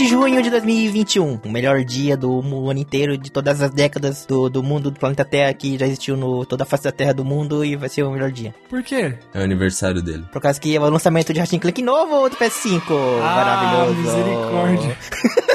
de junho de 2021. O melhor dia do ano inteiro, de todas as décadas do, do mundo, do planeta Terra, que já existiu no toda a face da Terra do mundo e vai ser o melhor dia. Por quê? É o aniversário dele. Por causa que é o lançamento de Ratchet Clank novo do PS5. Ah, Maravilhoso. misericórdia.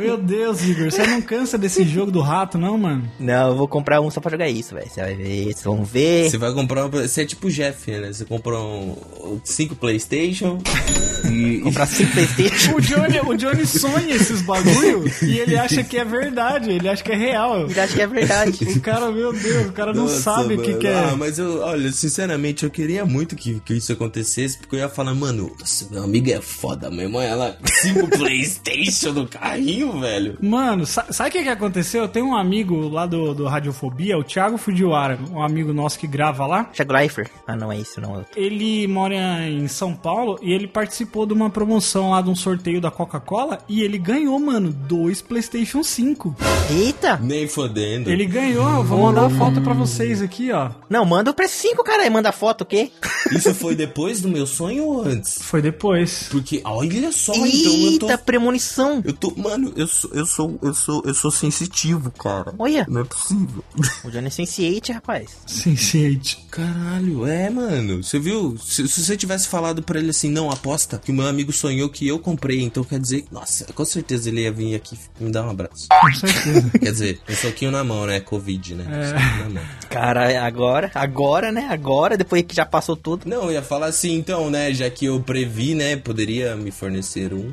Meu Deus, Igor, você não cansa desse jogo do rato, não, mano? Não, eu vou comprar um só pra jogar isso, velho. Você vai ver, vocês vão ver. Você vai comprar. Você é tipo o Jeff, né? Você comprou um... cinco Playstation e... Comprar cinco Playstation. O Johnny, o Johnny sonha esses bagulho e ele acha que é verdade, ele acha que é real. Eu acho que é verdade. O cara, meu Deus, o cara não Nossa, sabe o que, que é. Ah, mas eu, olha, sinceramente, eu queria muito que, que isso acontecesse, porque eu ia falar, mano, nossa, meu amigo é foda mesmo, ela cinco Playstation no carrinho, velho. Mano, sa- sabe o que, que aconteceu? Eu tenho um amigo lá do, do Radiofobia, o Thiago Fujiwara, um amigo nosso que grava lá. Thiago Leifert. Ah, não é isso, não. é outro. Ele mora em São Paulo e ele participou de uma promoção lá de um sorteio da Coca-Cola e ele ganhou, mano, dois PlayStation 5. Eita! Nem fodendo. Ele ganhou, eu vou mandar a foto pra vocês aqui, ó. Não, manda o PS5, cara. e Manda foto, o quê? Isso foi depois do meu sonho ou antes? Foi depois. Porque, olha só, então eu tô... Eita, premonição. Eu tô, mano, eu sou, eu sou, eu sou, eu sou sensitivo, cara. Olha, Não é possível. o Johnny é Sense8, rapaz. Sense8. Caralho, é, mano. Você viu? Se, se você tivesse falado pra ele assim, não, aposta que o meu amigo sonhou que eu comprei, então quer dizer, nossa, com certeza ele ia vir aqui me dar um abraço. Com certeza. Quer dizer, um soquinho na mão, né? Covid, né? Um soquinho na mão. Cara, agora, agora, né? Agora, depois que já passou tudo. Não, eu ia falar assim, então, né? Já que eu previ, né? Poderia me fornecer um.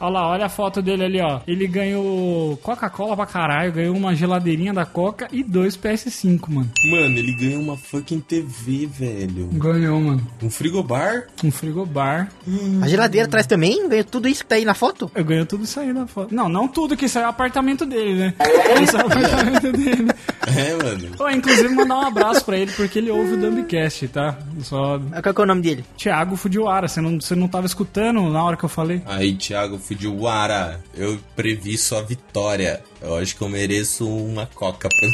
Olha lá, olha a foto dele ali, ó. Ele ganhou Coca-Cola pra caralho, ganhou uma geladeirinha da Coca e dois PS5, mano. Mano, ele ganhou uma fucking TV, velho. Ganhou, mano. Um frigobar? Um frigobar. A geladeira atrás também? Ganhou tudo isso que tá aí na foto? Eu ganhei tudo isso aí na foto. Não, não tudo, que isso aí é o apartamento dele, né? Isso é o apartamento dele. É, mano. Ó, inclusive, mandar um abraço pra ele, porque ele ouve o Dumbcast, tá? Só. Qual que é o nome dele? Thiago Fujiwara, você não, você não tava escutando na hora que eu falei? Aí, Thiago Fujiwara, eu previ sua vitória. Eu acho que eu mereço uma coca pra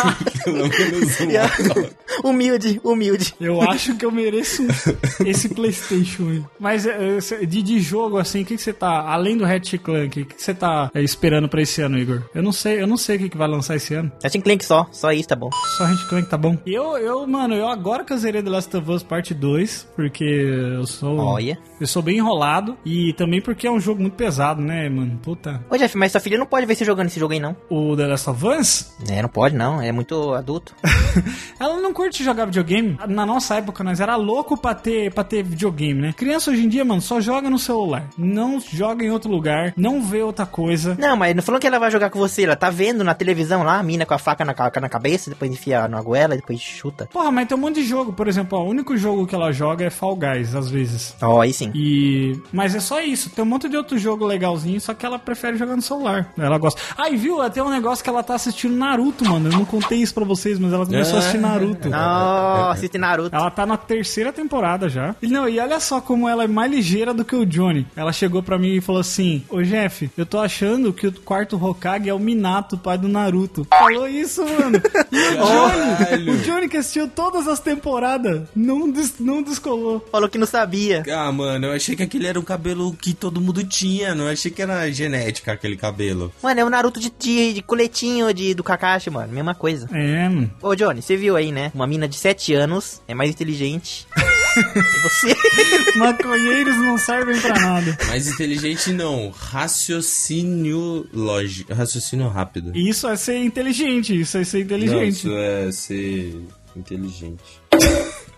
Pelo humilde, humilde. Eu acho que eu mereço esse PlayStation aí. Mas é, é, de, de jogo, assim, o que, que você tá. Além do Hatch Clank, o que, que você tá é, esperando pra esse ano, Igor? Eu não sei, eu não sei o que, que vai lançar esse ano. Ratchet Clank só, só isso tá bom. Só Hatch Clank tá bom. Eu, eu, mano, eu agora que eu zerei The Last of Us Parte 2, porque eu sou. Olha. Eu sou bem enrolado. E também porque é um jogo muito pesado, né, mano? Puta. Ô, Jeff, mas sua filha não pode ver você jogando esse jogo aí, não. O The Last of Us, É, não pode, não. É muito adulto. ela não curte jogar videogame. Na nossa época, nós era louco pra ter, pra ter videogame, né? Criança hoje em dia, mano, só joga no celular. Não joga em outro lugar, não vê outra coisa. Não, mas não falou que ela vai jogar com você. Ela tá vendo na televisão lá, a mina com a faca na, na cabeça, depois enfia na goela, depois chuta. Porra, mas tem um monte de jogo. Por exemplo, ó, o único jogo que ela joga é Fall Guys, às vezes. Ó, aí sim. E. Mas é só isso. Tem um monte de outro jogo legalzinho, só que ela prefere jogar no celular. Ela gosta. E viu? Tem um negócio que ela tá assistindo Naruto, mano. Eu não contei isso pra vocês, mas ela começou a assistir Naruto. Ó, assiste Naruto. Ela tá na terceira temporada já. E não, e olha só como ela é mais ligeira do que o Johnny. Ela chegou pra mim e falou assim: Ô Jeff, eu tô achando que o quarto Hokage é o Minato, pai do Naruto. Falou isso, mano. E o Johnny, o Johnny que assistiu todas as temporadas, não, des- não descolou. Falou que não sabia. Ah, mano, eu achei que aquele era o cabelo que todo mundo tinha. Não achei que era genética aquele cabelo. Mano, é o Naruto de, de, de coletinho de, do Kakashi, mano. Mesma coisa. É, mano. Ô, Johnny, você viu aí, né? Uma mina de 7 anos é mais inteligente. que você. Maconheiros não servem pra nada. Mais inteligente não. Raciocínio lógico. Raciocínio rápido. Isso é ser inteligente, isso é ser Não, inteligente. isso é ser inteligente.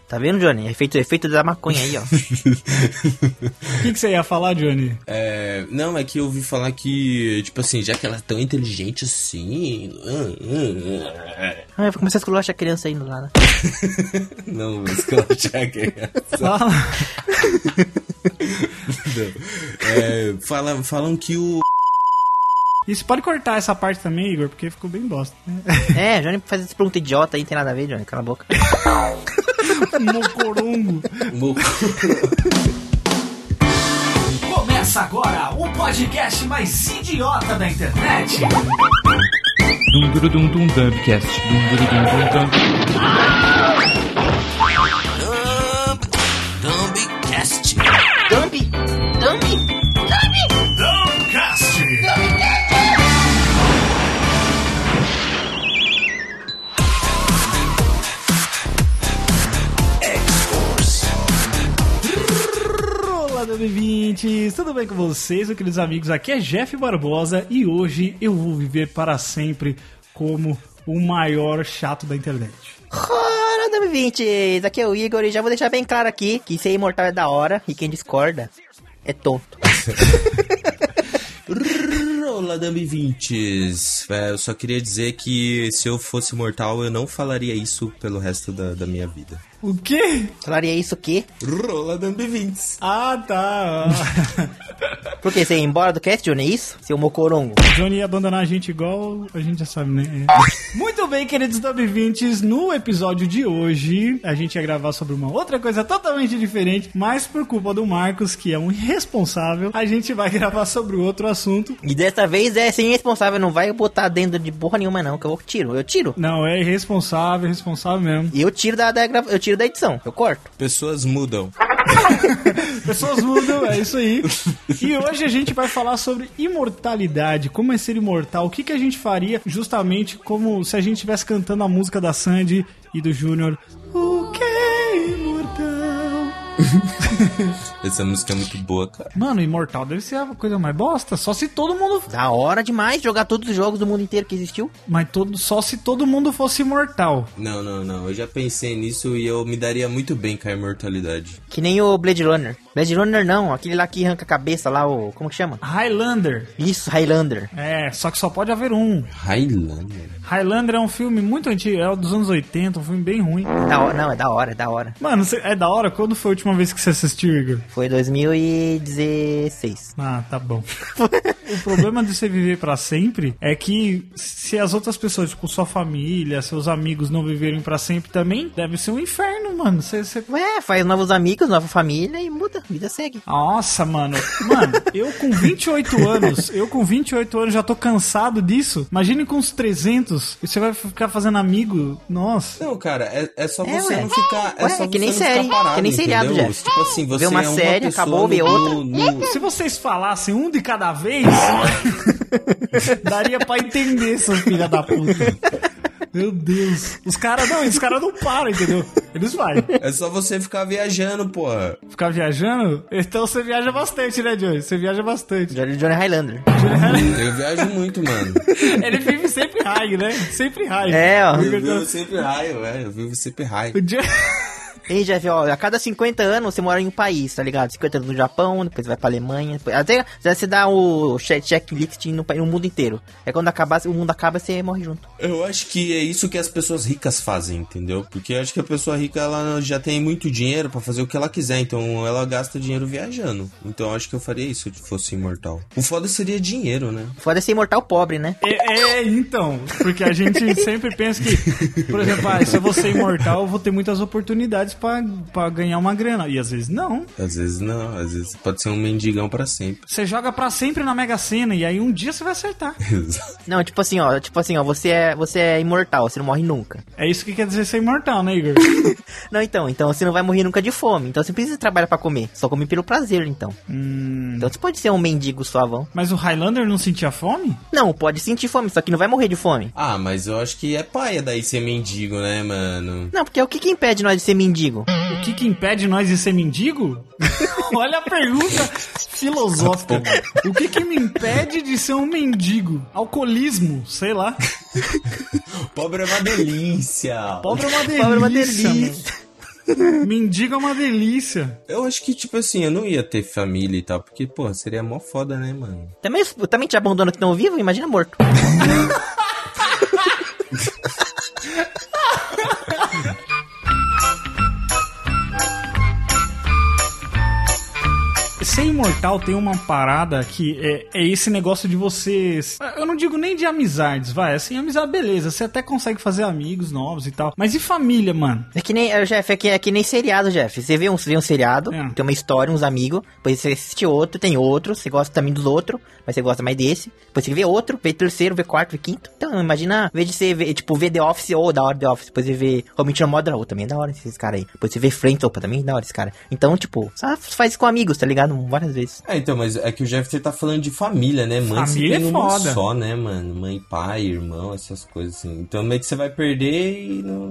Tá vendo, Johnny? Efeito, efeito da maconha aí, ó. O que, que você ia falar, Johnny? É, não, é que eu ouvi falar que, tipo assim, já que ela é tão inteligente assim. ah, ah, ah, Ah, eu vou começar a esculachar a criança indo lá. né? Não, que ela já quer. Fala. É, fala, falam que o. E você pode cortar essa parte também, Igor, porque ficou bem bosta. É, Johnny faz essa pergunta idiota aí, não tem nada a ver, Johnny. Cala a boca. Mocorongo. Começa agora o podcast mais idiota da internet. Dum dum dum dum dumbcast. Dum dum dum dum dum. Ouvintes! Tudo bem com vocês, meus queridos amigos? Aqui é Jeff Barbosa e hoje eu vou viver para sempre como o maior chato da internet. Ora, 2020! Aqui é o Igor e já vou deixar bem claro aqui que ser imortal é da hora e quem discorda é tonto. Olá, Dami 20 é, Eu só queria dizer que se eu fosse mortal, eu não falaria isso pelo resto da, da minha vida. O quê? Falaria isso o quê? Rola Dami 20 Ah, tá. Por que? Você ia embora do cast, Johnny? É isso? Seu mocorongo. Johnny ia abandonar a gente igual a gente já sabe, né? É. Muito bem, queridos Dub20, no episódio de hoje a gente ia gravar sobre uma outra coisa totalmente diferente, mas por culpa do Marcos, que é um irresponsável, a gente vai gravar sobre outro assunto. E dessa vez é sem responsável, não vai botar dentro de porra nenhuma não, que eu tiro. Eu tiro. Não, é irresponsável, irresponsável mesmo. E eu tiro da, da eu tiro da edição, eu corto. Pessoas mudam. Pessoas mudam, é isso aí. E hoje a gente vai falar sobre imortalidade, como é ser imortal, o que, que a gente faria justamente como se a gente estivesse cantando a música da Sandy e do Júnior. O que é imortal? Essa música é muito boa, cara. Mano, imortal deve ser a coisa mais bosta, só se todo mundo. Da hora demais jogar todos os jogos do mundo inteiro que existiu. Mas todo, só se todo mundo fosse imortal. Não, não, não. Eu já pensei nisso e eu me daria muito bem com a imortalidade. Que nem o Blade Runner. Blade Runner não, aquele lá que arranca a cabeça lá, o. Como que chama? Highlander. Isso, Highlander. É, só que só pode haver um. Highlander. Highlander é um filme muito antigo, é dos anos 80, um filme bem ruim. Da hora, não, é da hora, é da hora. Mano, é da hora? Quando foi a última vez que você assistiu, Igor? Foi 2016. Ah, tá bom. o problema de você viver pra sempre é que se as outras pessoas, tipo sua família, seus amigos não viverem pra sempre também, deve ser um inferno, mano. Você, você- Ué, faz novos amigos, nova família e muda, a vida segue. Nossa, mano. Mano, eu com 28 anos, eu com 28 anos já tô cansado disso. Imagine com uns 300, e você vai ficar fazendo amigo. Nossa. Não, cara, é, é só É, você ué. não ficar. É Ué, só é que nem série, ficar parado, que nem seriado? Jeff. Tipo assim, você Vê uma é série, acabou, vê outra. no- Se vocês falassem um de cada vez, daria pra entender, seus filha da puta. Meu Deus. Os caras não, os caras não param, entendeu? Eles vão. É só você ficar viajando, porra. Ficar viajando? Então você viaja bastante, né, Joey? Você viaja bastante. Johnny, Johnny Highlander. Eu viajo muito, mano. Ele vive sempre high, né? Sempre high. É, ó. Eu vivo sempre raio, é. Eu vivo sempre raio. O Joey... Ei, Jeff, ó, a cada 50 anos você mora em um país, tá ligado? 50 anos no Japão, depois vai pra Alemanha, depois- até até você dá o check- checklist no, no mundo inteiro. É quando acabar, o mundo acaba, você morre junto. Eu acho que é isso que as pessoas ricas fazem, entendeu? Porque eu acho que a pessoa rica ela já tem muito dinheiro pra fazer o que ela quiser, então ela gasta dinheiro viajando. Então eu acho que eu faria isso se eu fosse imortal. O foda seria dinheiro, né? Foda ser imortal pobre, né? É, é, então, porque a gente sempre pensa que, por exemplo, ah, se eu vou ser imortal, eu vou ter muitas oportunidades pra, pra ganhar uma grana. E às vezes não. Às vezes não, às vezes pode ser um mendigão pra sempre. Você joga pra sempre na Mega Sena e aí um dia você vai acertar. Não, tipo assim, ó, tipo assim, ó, você é, você é imortal, você não morre nunca. É isso que quer dizer ser imortal, né, Igor? Não, então, então você não vai morrer nunca de fome. Então você precisa trabalhar pra comer. Só come pelo prazer, então. Hum, Então você pode ser um mendigo suavão. mas o Highlander não sentia fome? Não, pode sentir fome, só que não vai morrer de fome. ah, mas eu acho que é paia daí ser mendigo, né, mano? Não, porque o que que impede nós de ser mendigo? O que que impede nós de ser mendigo? Olha a pergunta filosófica. O que que me impede de ser um mendigo? Alcoolismo, sei lá. Pobre é uma delícia. Pobre é uma delícia. Pobre é uma delícia. Mendigo é uma delícia. Eu acho que, tipo assim, eu não ia ter família e tal, porque, pô, seria mó foda, né, mano? Também, também te abandona que estão vivo, imagina morto. imortal tem uma parada que é, é esse negócio de você. Eu não digo nem de amizades, vai. Assim, amizade, beleza. Você até consegue fazer amigos novos e tal. Mas e família, mano? É que nem, é, Jeff, é que, é que nem seriado, Jeff. Você vê um, vê um seriado, É. tem uma história, uns amigos, depois você assiste outro, tem outro, você gosta também dos outros, mas você gosta mais desse. Depois você vê outro, vê terceiro, vê quarto, vê quinto. Então, imagina, em vez de você ver, tipo, ver The Office, ou da hora The Office, depois você vê Home Team Modern, ou também é da hora esses caras aí. Depois você vê Friends, opa, também é da hora esse cara. Então, tipo, só faz com amigos, tá ligado? várias vezes. É, então, mas é que o Jeff tá falando de família, né? Mãe Família você tem é uma foda. só, né, mano? Mãe, pai, irmão, essas coisas assim. Então meio que você vai perder e não.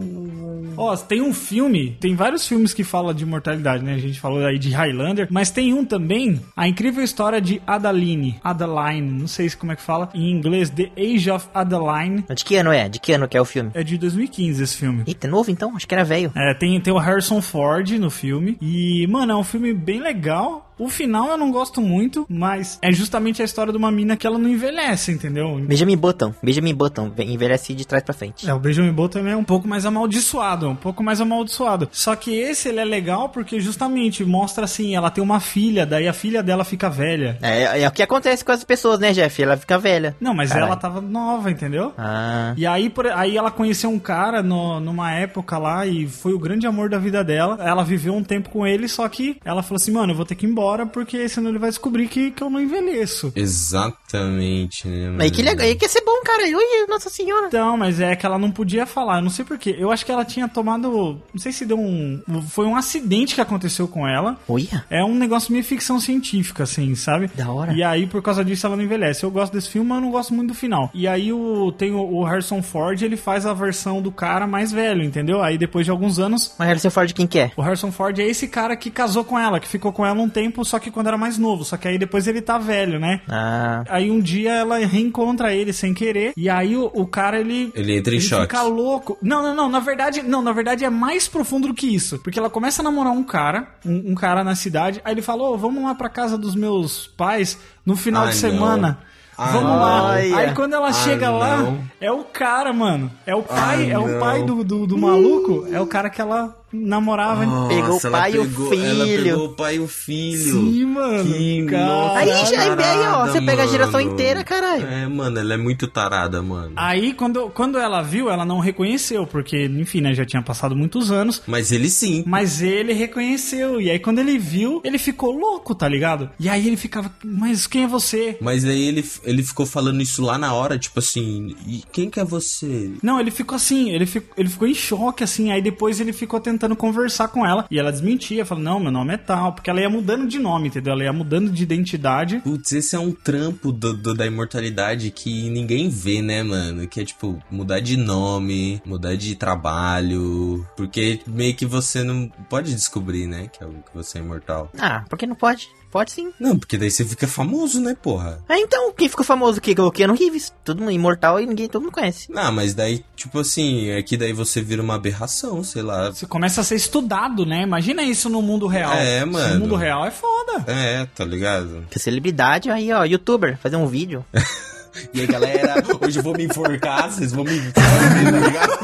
Ó, tem um filme, tem vários filmes que falam de imortalidade, né? A gente falou aí de Highlander, mas tem um também, A Incrível História de Adaline. Adeline, não sei se como é que fala. Em inglês, The Age of Adeline. De que ano é? De que ano que é o filme? É de 2015 esse filme. Eita, é novo então? Acho que era velho. É, tem, tem o Harrison Ford no filme. E, mano, é um filme bem legal. O final eu não gosto muito, mas é justamente a história de uma mina que ela não envelhece, entendeu? Benjamin Button. Benjamin Button. Envelhece de trás pra frente. É, o Benjamin Button é um pouco mais amaldiçoado, um pouco mais amaldiçoado. Só que esse ele é legal porque justamente mostra assim, ela tem uma filha, daí a filha dela fica velha. É, é o que acontece com as pessoas, né, Jeff? Ela fica velha. Não, mas Caralho. ela tava nova, entendeu? Ah. E aí, por- aí ela conheceu um cara no- numa época lá e foi o grande amor da vida dela. Ela viveu um tempo com ele, só que ela falou assim, mano, eu vou ter que ir embora porque senão ele vai descobrir que, que eu não envelheço. Exatamente, né? Mano? Aí que, legal, aí que ia ser bom, cara. Ui, nossa senhora. Então, mas é que ela não podia falar, eu não sei porquê. Eu acho que ela tinha tomado. Não sei se deu um. Foi um acidente que aconteceu com ela. Olha. É um negócio meio ficção científica, assim, sabe? Da hora. E aí, por causa disso, ela não envelhece. Eu gosto desse filme, mas eu não gosto muito do final. E aí, o, tem o, o Harrison Ford, ele faz a versão do cara mais velho, entendeu? Aí, depois de alguns anos, Mas Harrison Ford quem que é? o Harrison Ford é esse cara que casou com ela, que ficou com ela um tempo, só que quando era mais novo. Só que aí, depois ele tá velho, né? Ah. Aí um dia ela reencontra ele sem querer. E aí o, o cara, ele. Ele entra em choque. fica louco. Não, não, não. Na verdade, não, na verdade é mais profundo do que isso. Porque ela começa a namorar um cara, um, um cara na cidade. Aí ele falou: Ô, vamos lá pra casa dos meus pais no final Ah, de não. semana. Ah, Vamos lá. olha. Aí quando ela Ah, chega lá, não. é o cara, mano. É o pai, Ah, é o não. pai do, do, do maluco. É o cara que ela namorava. Pegou o Nossa, pai e o filho. Ela pegou o pai e o filho. Sim, mano. Que Cara. Aí nossa, já é bem, ó. Você pega a geração inteira, caralho. É, mano, ela é muito tarada, mano. Aí, quando, quando ela viu, ela não reconheceu, porque, enfim, né, já tinha passado muitos anos. Mas ele sim. Mas ele reconheceu. E aí, quando ele viu, ele ficou louco, tá ligado? E aí ele ficava, mas quem é você? Mas aí ele, ele ficou falando isso lá na hora, tipo assim, e quem que é você? Não, ele ficou assim, ele, fico, ele ficou em choque, assim. Aí depois ele ficou tentando conversar com ela. E ela desmentia, falou, não, meu nome é tal. Porque ela ia mudando de nome, entendeu? Ela ia mudando de identidade. Putz, esse é um trampo do, do- da imortalidade que ninguém vê, né, mano? Que é tipo, mudar de nome, mudar de trabalho. Porque meio que você não pode descobrir, né, que, é, que você é imortal. Ah, por que não pode? Pode sim. Não, porque daí você fica famoso, né, porra? Ah, então, quem ficou famoso? Que o Keanu Reeves. Todo mundo imortal e ninguém, todo mundo conhece. Não, mas daí, tipo assim, é que daí você vira uma aberração, sei lá. Você começa a ser estudado, né? Imagina isso no mundo real. É, mano. No mundo real é foda. É, tá ligado? Que celebridade, aí, ó, youtuber, fazer um vídeo. E aí, galera, hoje eu vou me enforcar, vocês vão me. vocês vão me- tá ligado?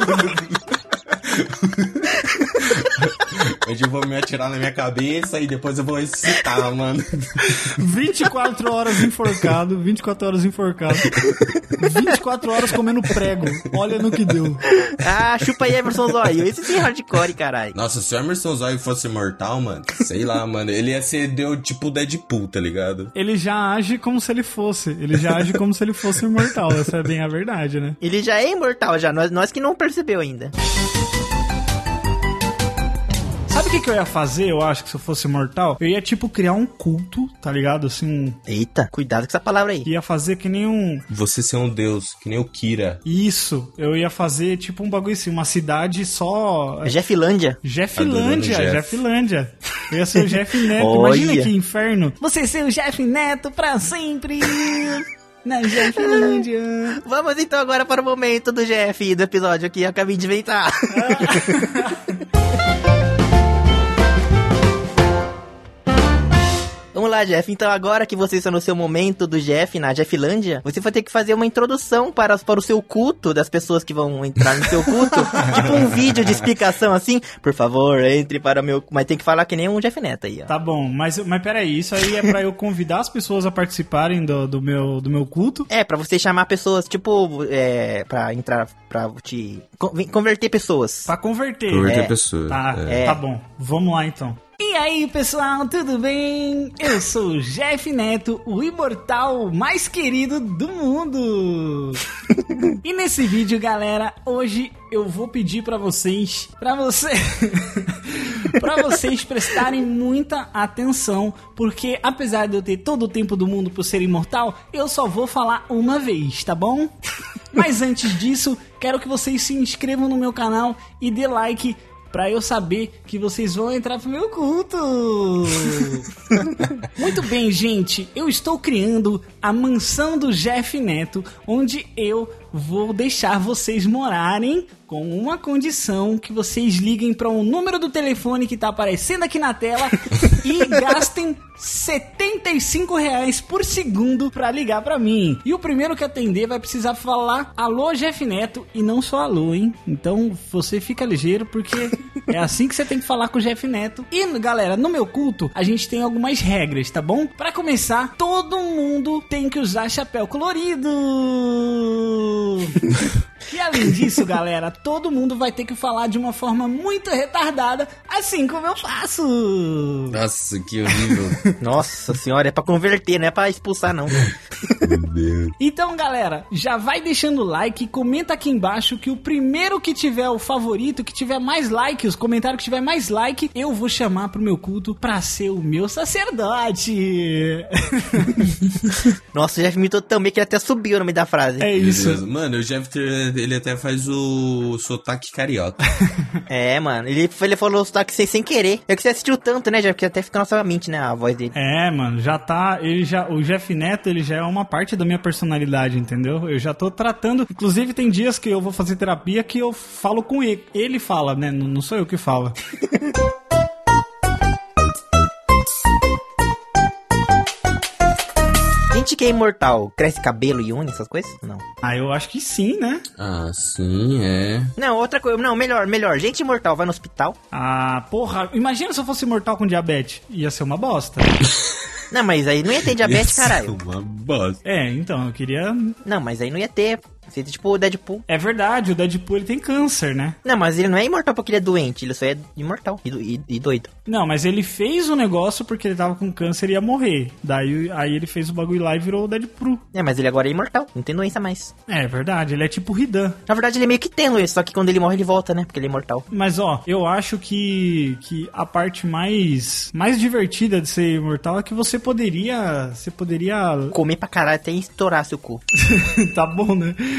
Hoje eu vou me atirar na minha cabeça e depois eu vou ressuscitar, mano. 24 horas enforcado, 24 horas enforcado. 24 horas comendo prego. Olha no que deu. Ah, chupa aí, Emerson Zóio. Esse sim é hardcore, caralho. Nossa, se o Emerson Zóio fosse mortal, mano, sei lá, mano, ele ia ser deu tipo Deadpool, tá ligado? Ele já age como se ele fosse. Ele já age como se ele fosse imortal. Essa é bem a verdade, né? Ele já é imortal, já. Nós, nós que não percebeu ainda. Sabe o que, que eu ia fazer, eu acho, que se eu fosse imortal? Eu ia, tipo, criar um culto, tá ligado? Assim, um... Eita, cuidado com essa palavra aí. Ia fazer que nem um... Você ser um deus, que nem o Kira. Isso. Eu ia fazer, tipo, um bagulho assim, uma cidade só... Jeffilândia. Jeffilândia, Adorando Jeff. Jeffilândia. Eu ia ser o Jeff Neto. Olha. Imagina que inferno. Você ser o Jeff Neto pra sempre. Na Jeffilândia. Vamos então agora para o momento do Jeff do episódio que eu acabei de inventar. Vamos lá, Jeff. Então, agora que você está no seu momento do Jeff na Jeffilândia, você vai ter que fazer uma introdução para, para o seu culto, das pessoas que vão entrar no seu culto. tipo um vídeo de explicação assim. Por favor, entre para o meu. Mas tem que falar que nem um Jeff Neto aí, ó. Tá bom, mas, mas peraí, isso aí é pra eu convidar as pessoas a participarem do, do, meu, do meu culto? É, pra você chamar pessoas, tipo, é, pra entrar, pra te con- converter pessoas. Pra converter. Converter É. a pessoa. Tá, É. tá bom. Vamos lá então. E aí, pessoal, tudo bem? Eu sou o Jeff Neto, o imortal mais querido do mundo. e nesse vídeo, galera, hoje eu vou pedir pra vocês, pra você pra vocês prestarem muita atenção, porque apesar de eu ter todo o tempo do mundo por ser imortal, eu só vou falar uma vez, tá bom? Mas antes disso, quero que vocês se inscrevam no meu canal e dê like pra eu saber que vocês vão entrar pro meu culto. Muito bem, gente. Eu estou criando a mansão do Jeff Neto, onde eu vou deixar vocês morarem com uma condição que vocês liguem para um número do telefone que tá aparecendo aqui na tela e gastem 75 reais por segundo para ligar para mim. E o primeiro que atender vai precisar falar alô Jeff Neto e não só alô, hein? Então você fica ligeiro porque é assim que você tem que falar com o Jeff Neto. E galera, no meu culto a gente tem algumas regras, tá bom? Para começar, todo mundo tem que usar chapéu colorido. E além disso, galera, todo mundo vai ter que falar de uma forma muito retardada, assim como eu faço. Nossa, que horrível. Nossa senhora, é pra converter, não é pra expulsar, não. Meu Deus. Então, galera, já vai deixando o like, comenta aqui embaixo que o primeiro que tiver o favorito, que tiver mais like, os comentários que tiver mais like, eu vou chamar pro meu culto pra ser o meu sacerdote. Nossa, o Jeff imitou também que ele até subiu no meio da frase. É isso. Mano, o Jeff, ele até faz o sotaque carioca. É, mano, ele, ele falou o sotaque sem, sem querer. É que você assistiu tanto, né, Jeff, que até fica na sua mente, né, a voz dele. É, mano, já tá. Ele já, o Jeff Neto, ele já é uma parte da minha personalidade, entendeu? Eu já tô tratando. Inclusive, tem dias que eu vou fazer terapia que eu falo com ele. Ele fala, né? Não, não sou eu que falo. Gente que é imortal, cresce cabelo e unha, essas coisas? Não. Ah, eu acho que sim, né? ah, sim, é. Não, outra coisa. Não, melhor, melhor. Gente imortal vai no hospital. Ah, porra, imagina se eu fosse mortal com diabetes. Ia ser uma bosta. Não, mas aí não ia ter diabetes, Isso caralho. Uma bosta. É, então, eu queria. Não, mas aí não ia ter. Tipo o Deadpool. É verdade, o Deadpool ele tem câncer, né? Não, mas ele não é imortal porque ele é doente, ele só é imortal e, e- e doido. Não, mas ele fez o negócio porque ele tava com câncer e ia morrer. Daí aí ele fez o bagulho lá e virou o Deadpool. É, mas ele agora é imortal, não tem doença mais. É verdade, ele é tipo Ridan. Na verdade, ele meio que tem doença, só que quando ele morre, ele volta, né? Porque ele é imortal. Mas ó, eu acho que, que a parte mais mais divertida de ser imortal é que você poderia, você poderia, Comer pra caralho até estourar seu cu. tá bom, né?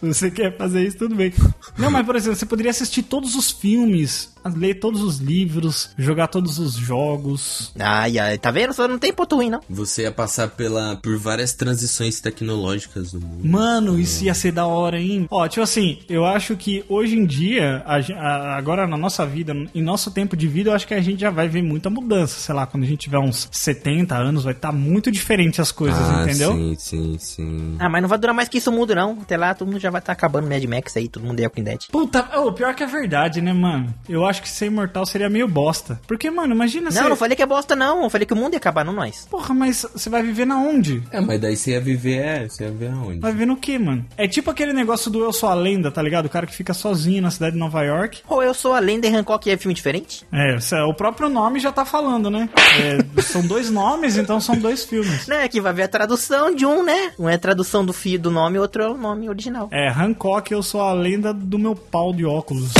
Se você quer fazer isso, tudo bem. Não, mas por exemplo, você poderia assistir todos os filmes, ler todos os livros, jogar todos os jogos. Ai, ai, tá vendo? Só não tem ponto ruim, não. Você ia passar pela, por várias transições tecnológicas do mundo. Mano, isso ia ser da hora, hein? Ó, tipo assim, eu acho que hoje em dia, a a- agora na nossa vida, em nosso tempo de vida, eu acho que a gente já vai ver muita mudança. Sei lá, quando a gente tiver uns 70 anos, vai estar muito diferente as coisas, ah, entendeu? sim, sim, sim. Ah, mas não vai durar mais que isso mundo, não. Até lá, todo mundo já vai estar acabando Mad Max aí, todo mundo é Walking Dead. Puta, o pior que é verdade, né, mano? Eu acho que ser imortal seria meio bosta. Porque, mano, imagina Não, você... não falei que é bosta, não. Eu falei que o mundo ia acabar, não nós. Porra, mas você vai viver na onde? É, mas daí você ia viver, é, você ia viver aonde? Vai viver no quê, mano? É tipo aquele negócio do Eu Sou a Lenda, tá ligado? O cara que fica sozinho na cidade de Nova York. Ou eu sou a lenda e Hancock é filme diferente? É, o próprio nome já tá falando, né? É, são dois nomes, então são dois filmes. Não, é que vai ver a tradução de um, né? Um é a tradução do fio do nome, outro é o nome original. É, Hancock, eu sou a lenda do meu pau de óculos.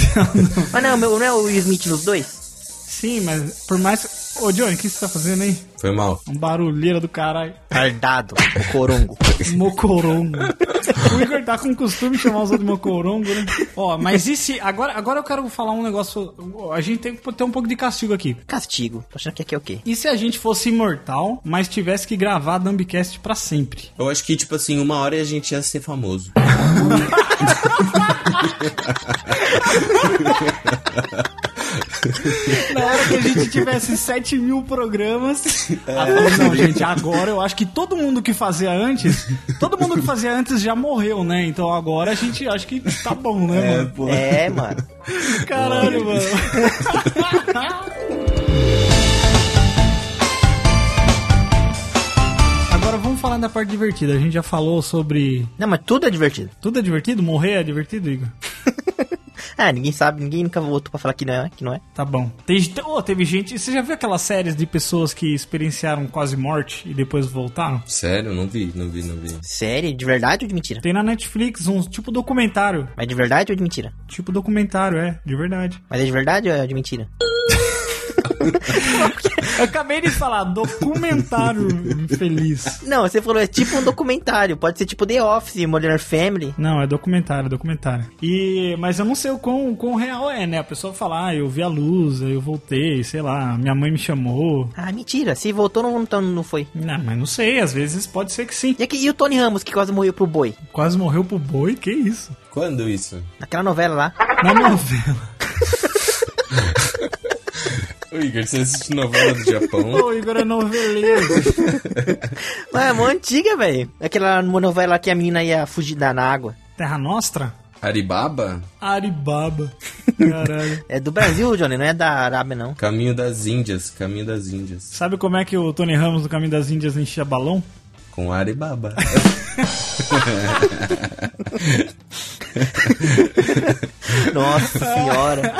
Mas não, meu, não é o Will Smith nos dois? Sim, mas por mais. Ô, Johnny, o que você tá fazendo aí? Foi mal. Um barulheira do caralho. Tardado, o corongo. Mocorongo. o Igor tá com costume de chamar os outros de mocorongo, né? Ó, mas e se. Agora, agora eu quero falar um negócio. A gente tem que ter um pouco de castigo aqui. Castigo. Tô achando que aqui é o quê? E se a gente fosse imortal, mas tivesse que gravar a Dumbcast pra sempre? Eu acho que, tipo assim, uma hora a gente ia ser famoso. Na hora que a gente tivesse 7 mil programas. ela falou, não, gente, agora eu acho que todo mundo que fazia antes. Todo mundo que fazia antes já morreu, né? Então agora a gente acha que tá bom, né, mano? pô. É, mano. Caralho, mano. Agora vamos falar da parte divertida. A gente já falou sobre. Não, mas tudo é divertido. Tudo é divertido? Morrer é divertido, Igor? Ah, ninguém sabe, ninguém nunca voltou pra falar que não é, que não é. Tá bom. Tem, oh, teve gente. Você já viu aquelas séries de pessoas que experienciaram quase morte e depois voltaram? Sério? Não vi, não vi, não vi. Sério? De verdade ou de mentira? Tem na Netflix um tipo documentário. Mas de verdade ou de mentira? Tipo documentário, é, de verdade. Mas é de verdade ou é de mentira? Eu acabei de falar, documentário feliz. Não, você falou, é tipo um documentário. Pode ser tipo The Office, Modern Family. Não, é documentário, é documentário. E, mas eu não sei o quão, quão real é, né? A pessoa fala, ah, eu vi a luz, aí eu voltei, sei lá, minha mãe me chamou. Ah, mentira. Se voltou, não, então não foi. Não, mas não sei, às vezes pode ser que sim. E, aqui, e o Tony Ramos, que quase morreu pro boi? Quase morreu pro boi, que isso? Quando isso? Naquela novela lá. Na novela. Ô, Igor, você assiste novela do Japão? Ô, Igor é noveleiro. Mas é mó antiga, velho. Aquela novela que a menina ia fugir da na água. Terra Nostra? Aribaba? Aribaba. Caralho. É do Brasil, Johnny, não é da Arábia, não. Caminho das Índias, Caminho das Índias. Sabe como é que o Tony Ramos do Caminho das Índias enchia balão? Com Aribaba. Nossa senhora.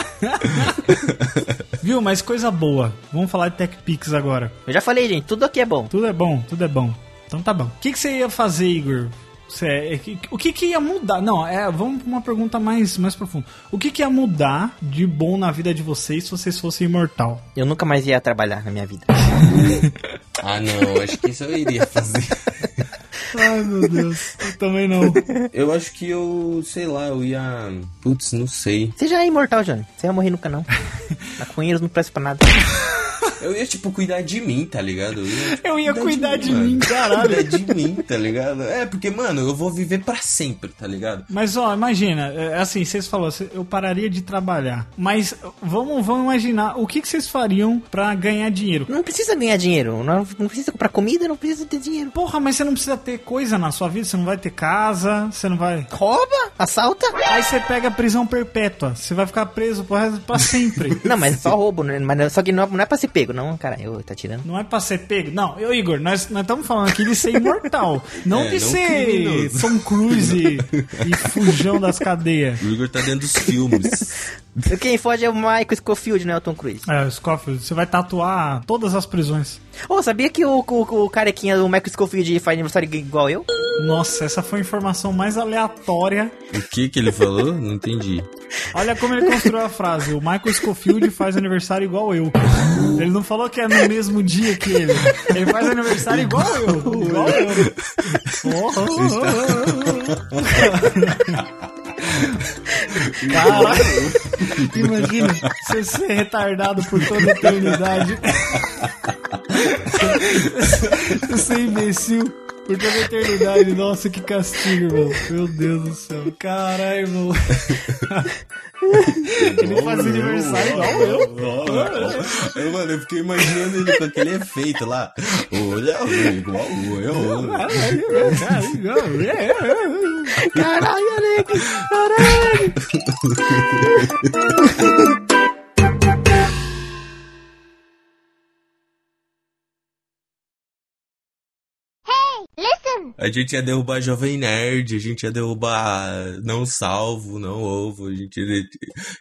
Viu? Mas coisa boa. Vamos falar de Tech Pix agora. Eu já falei, gente, tudo aqui é bom. Tudo é bom, tudo é bom. Então tá bom. O que, que você ia fazer, Igor? Você, é que- o que, que ia mudar? Não, é, vamos pra uma pergunta mais, mais profunda. O que, que ia mudar de bom na vida de vocês se vocês fossem imortal? Eu nunca mais ia trabalhar na minha vida. Ah, não, acho que isso eu iria fazer. Ai, meu Deus. Eu também não. Eu acho que eu, sei lá, eu ia. Putz, não sei. Você já é imortal, Johnny. Você vai morrer nunca, não. Maconheiros não prestam pra nada. Eu ia, tipo, cuidar de mim, tá ligado? Eu ia, Eu ia cuidar de mano. mim, caralho. Cuidar de mim, tá ligado? É, porque, mano, eu vou viver pra sempre, tá ligado? Mas ó, imagina, é, assim, vocês falaram, eu pararia de trabalhar. Mas vamos, vamos imaginar, o que, que vocês fariam pra ganhar dinheiro? Não precisa ganhar dinheiro. Não, não precisa comprar comida, não precisa ter dinheiro. Porra, mas você não precisa ter coisa na sua vida, você não vai ter casa, você não vai. Rouba, assalta. Aí você pega prisão perpétua, você vai ficar preso pro resto- pra sempre. Não, mas é só roubo, né? Mas só que não, não é pra ser pego, não, cara. Eu tá tirando. Não é pra ser pego. Não, eu, Igor, nós nós estamos falando aqui de ser imortal. Não É, de não ser criminoso. Tom Cruise e, e fujão das cadeias. O Igor tá dentro dos filmes. Quem foge é o Michael Scofield, né? O Tom Cruise. É, Scofield, você vai tatuar todas as prisões. Ô, sabia que o, o, o carequinha do Michael Scofield faz aniversário igual eu? Nossa, essa foi a informação mais aleatória. o que que ele falou? Não entendi. Olha como ele construiu a frase. O Michael Scofield faz aniversário igual eu. Ele não falou que é no mesmo dia que ele. Ele faz aniversário igual eu. Igual eu. Caralho. Imagina você ser retardado por toda a eternidade. Você ser imbecil por toda a eternidade. Nossa, que castigo, irmão. Meu Deus do céu. Caralho, irmão. Ele faz aniversário igual eu. Eu, mano, eu fiquei imaginando ele com aquele efeito lá. Olha, igual eu. Caralho, Alex! Caralho! A gente ia derrubar Jovem Nerd, a gente ia derrubar Não Salvo, Não Ovo, a gente ia,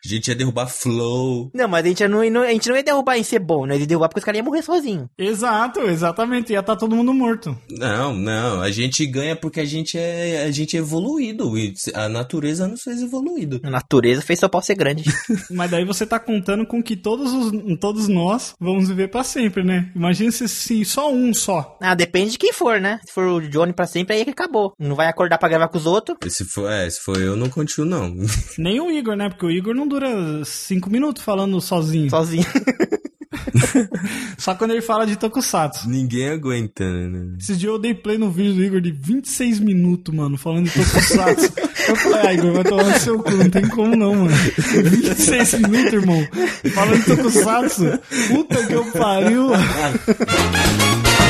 a gente ia derrubar Flow. Não, mas a gente não, não- a gente não ia derrubar em ser bom, nós ia derrubar porque os caras iam morrer sozinhos. Exato, exatamente. Ia estar todo mundo morto. Não, não, a gente ganha porque a gente é, a gente é evoluído. e A natureza nos fez evoluído. A natureza fez seu pau ser grande. Mas daí você tá contando com que todos, os, todos nós vamos viver pra sempre, né? Imagina se, se só um só. ah, depende de quem for, né? Se for o Johnny pra sempre, aí é que acabou. Não vai acordar pra gravar com os outros. E Se for, é, se for eu, não continuo, não. Nem o Igor, né? Porque o Igor não dura cinco minutos falando sozinho. Só, Sozinho. quando ele fala de Tokusatsu. Ninguém aguenta, né? Esses dias eu dei play no vídeo do Igor de 26 minutos, mano, falando de Tokusatsu. eu falei, ah, Igor, vai tomar no seu cu, não tem como não, mano. 26 minutos, irmão, falando de Tokusatsu. Puta que eu pariu.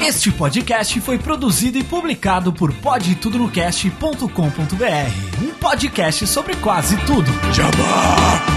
Este podcast foi produzido e publicado por podtudonocast.com.br, um podcast sobre quase tudo. Jabá!